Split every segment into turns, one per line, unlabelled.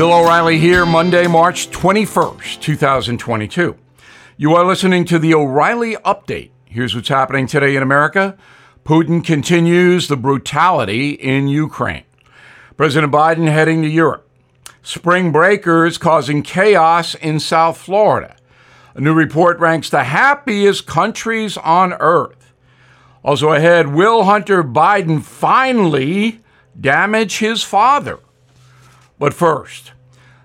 Bill O'Reilly here, Monday, March 21st, 2022. You are listening to the O'Reilly Update. Here's what's happening today in America Putin continues the brutality in Ukraine. President Biden heading to Europe. Spring breakers causing chaos in South Florida. A new report ranks the happiest countries on earth. Also ahead, will Hunter Biden finally damage his father? But first,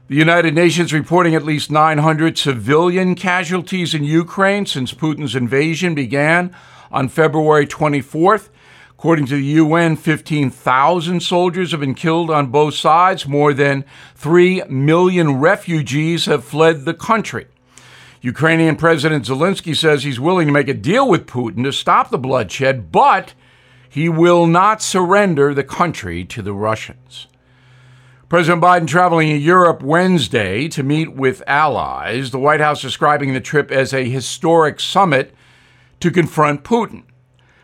the United Nations reporting at least 900 civilian casualties in Ukraine since Putin's invasion began on February 24th. According to the UN, 15,000 soldiers have been killed on both sides. More than 3 million refugees have fled the country. Ukrainian President Zelensky says he's willing to make a deal with Putin to stop the bloodshed, but he will not surrender the country to the Russians. President Biden traveling to Europe Wednesday to meet with allies, the White House describing the trip as a historic summit to confront Putin.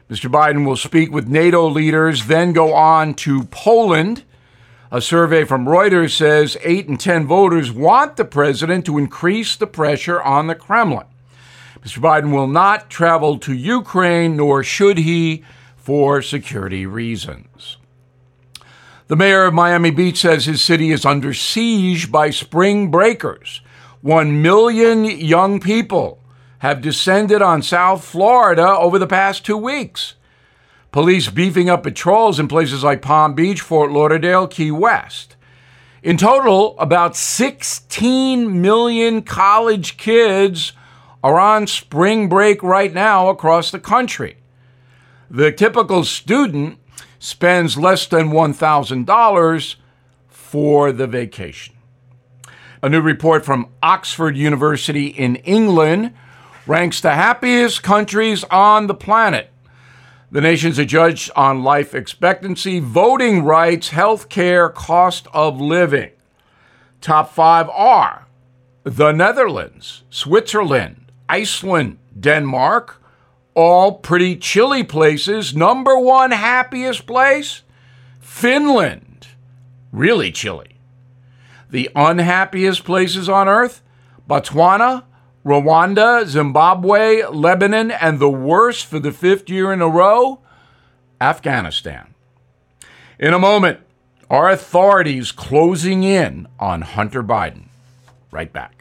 Mr. Biden will speak with NATO leaders, then go on to Poland. A survey from Reuters says 8 in 10 voters want the president to increase the pressure on the Kremlin. Mr. Biden will not travel to Ukraine, nor should he, for security reasons. The mayor of Miami Beach says his city is under siege by spring breakers. One million young people have descended on South Florida over the past two weeks. Police beefing up patrols in places like Palm Beach, Fort Lauderdale, Key West. In total, about 16 million college kids are on spring break right now across the country. The typical student spends less than $1,000 for the vacation. A new report from Oxford University in England ranks the happiest countries on the planet. The nations are judged on life expectancy, voting rights, health care, cost of living. Top five are the Netherlands, Switzerland, Iceland, Denmark, all pretty chilly places. Number one happiest place? Finland. Really chilly. The unhappiest places on earth? Botswana, Rwanda, Zimbabwe, Lebanon, and the worst for the fifth year in a row? Afghanistan. In a moment, our authorities closing in on Hunter Biden. Right back.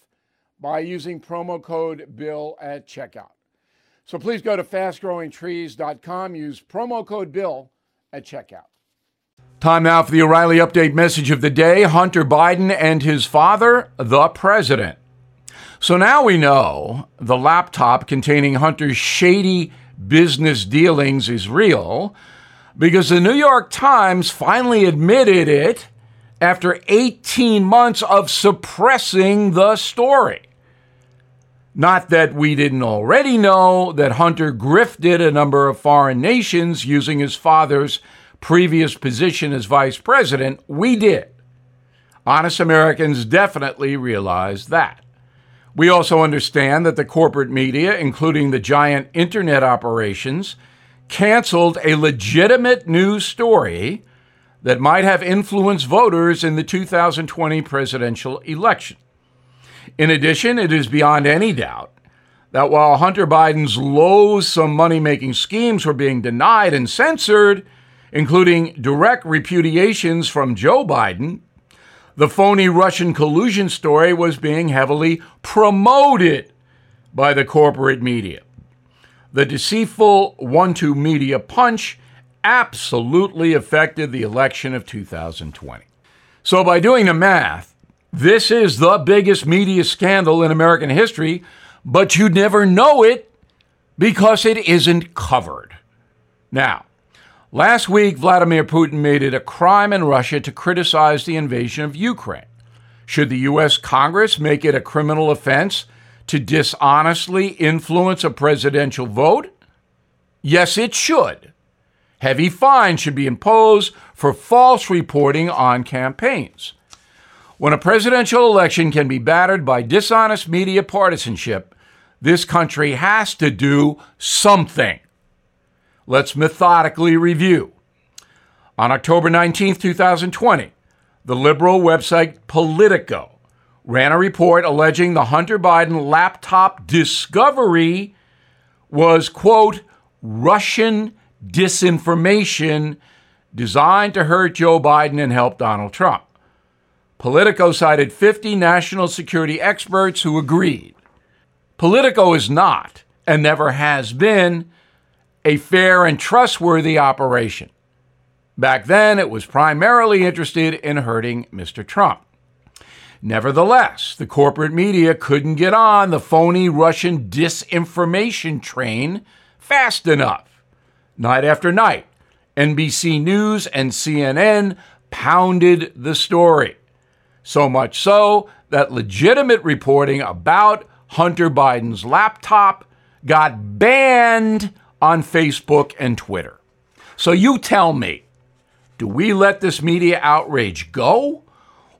by using promo code BILL at checkout. So please go to fastgrowingtrees.com, use promo code BILL at checkout. Time now for the O'Reilly Update message of the day Hunter Biden and his father, the president. So now we know the laptop containing Hunter's shady business dealings is real because the New York Times finally admitted it after 18 months of suppressing the story. Not that we didn't already know that Hunter grifted a number of foreign nations using his father's previous position as vice president. We did. Honest Americans definitely realize that. We also understand that the corporate media, including the giant internet operations, canceled a legitimate news story that might have influenced voters in the 2020 presidential election. In addition, it is beyond any doubt that while Hunter Biden's loathsome money making schemes were being denied and censored, including direct repudiations from Joe Biden, The phony Russian collusion story was being heavily promoted by the corporate media. The deceitful one two media punch absolutely affected the election of 2020. So, by doing the math, this is the biggest media scandal in American history, but you'd never know it because it isn't covered. Now, last week, Vladimir Putin made it a crime in Russia to criticize the invasion of Ukraine. Should the U.S. Congress make it a criminal offense to dishonestly influence a presidential vote? Yes, it should. Heavy fines should be imposed for false reporting on campaigns. When a presidential election can be battered by dishonest media partisanship, this country has to do something. Let's methodically review. On October 19, 2020, the liberal website Politico ran a report alleging the Hunter Biden laptop discovery was, quote, Russian disinformation designed to hurt Joe Biden and help Donald Trump. Politico cited 50 national security experts who agreed. Politico is not, and never has been, a fair and trustworthy operation. Back then, it was primarily interested in hurting Mr. Trump. Nevertheless, the corporate media couldn't get on the phony Russian disinformation train fast enough. Night after night, NBC News and CNN pounded the story. So much so that legitimate reporting about Hunter Biden's laptop got banned on Facebook and Twitter. So you tell me, do we let this media outrage go?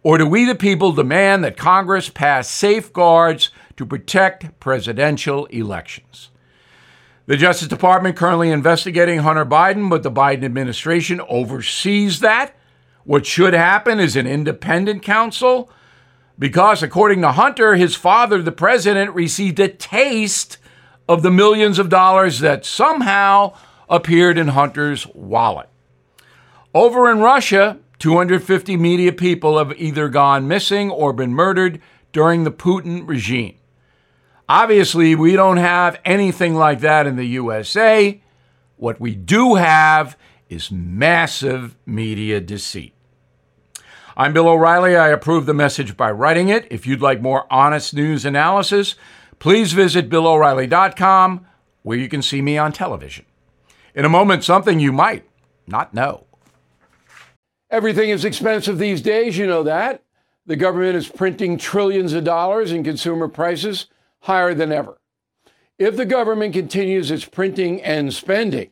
Or do we, the people, demand that Congress pass safeguards to protect presidential elections? The Justice Department currently investigating Hunter Biden, but the Biden administration oversees that. What should happen is an independent counsel, because according to Hunter, his father, the president, received a taste of the millions of dollars that somehow appeared in Hunter's wallet. Over in Russia, 250 media people have either gone missing or been murdered during the Putin regime. Obviously, we don't have anything like that in the USA. What we do have is massive media deceit. I'm Bill O'Reilly. I approve the message by writing it. If you'd like more honest news analysis, please visit BillO'Reilly.com, where you can see me on television. In a moment, something you might not know. Everything is expensive these days, you know that. The government is printing trillions of dollars and consumer prices higher than ever. If the government continues its printing and spending,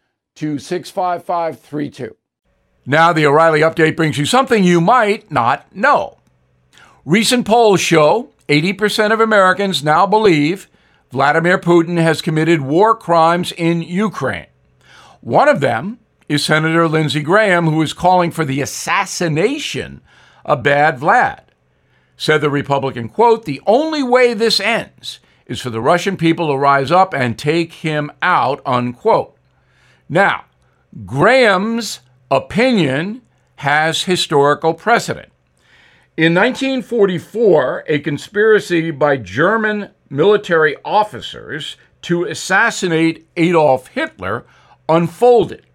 to 65532. Now, the O'Reilly update brings you something you might not know. Recent polls show 80% of Americans now believe Vladimir Putin has committed war crimes in Ukraine. One of them is Senator Lindsey Graham, who is calling for the assassination of Bad Vlad. Said the Republican, quote, the only way this ends is for the Russian people to rise up and take him out, unquote. Now, Graham's opinion has historical precedent. In 1944, a conspiracy by German military officers to assassinate Adolf Hitler unfolded.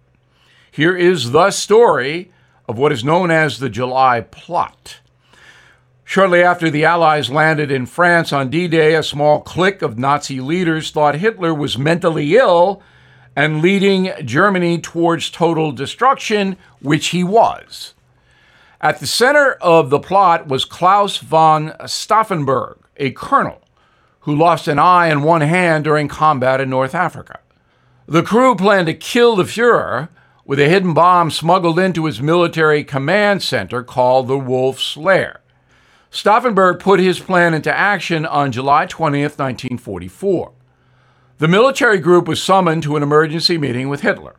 Here is the story of what is known as the July Plot. Shortly after the Allies landed in France on D Day, a small clique of Nazi leaders thought Hitler was mentally ill and leading Germany towards total destruction, which he was. At the center of the plot was Klaus von Stauffenberg, a colonel who lost an eye and one hand during combat in North Africa. The crew planned to kill the Fuhrer with a hidden bomb smuggled into his military command center called the Wolf's Lair. Stauffenberg put his plan into action on July 20th, 1944. The military group was summoned to an emergency meeting with Hitler.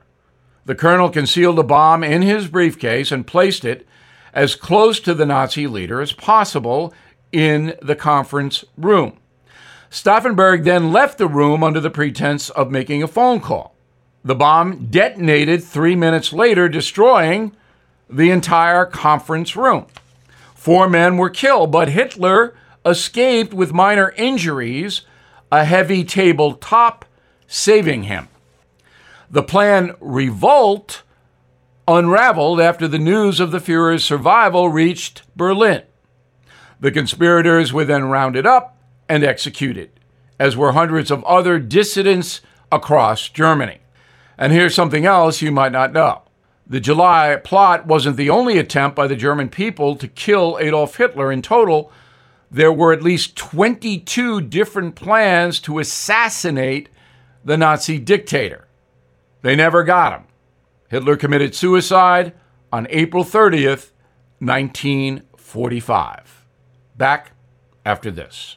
The colonel concealed a bomb in his briefcase and placed it as close to the Nazi leader as possible in the conference room. Stauffenberg then left the room under the pretense of making a phone call. The bomb detonated three minutes later, destroying the entire conference room. Four men were killed, but Hitler escaped with minor injuries, a heavy tabletop saving him. The plan Revolt unraveled after the news of the Fuhrer's survival reached Berlin. The conspirators were then rounded up and executed, as were hundreds of other dissidents across Germany. And here's something else you might not know. The July plot wasn't the only attempt by the German people to kill Adolf Hitler. In total, there were at least 22 different plans to assassinate the Nazi dictator. They never got him. Hitler committed suicide on April 30th, 1945. Back after this.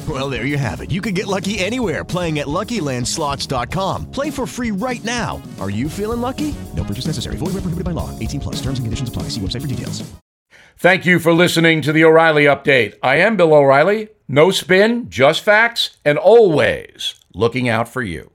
Well, there you have it. You can get lucky anywhere playing at LuckyLandSlots.com. Play for free right now. Are you feeling lucky? No purchase necessary. Void where prohibited by law. 18 plus. Terms and conditions apply. See website for details.
Thank you for listening to the O'Reilly Update. I am Bill O'Reilly. No spin, just facts, and always looking out for you.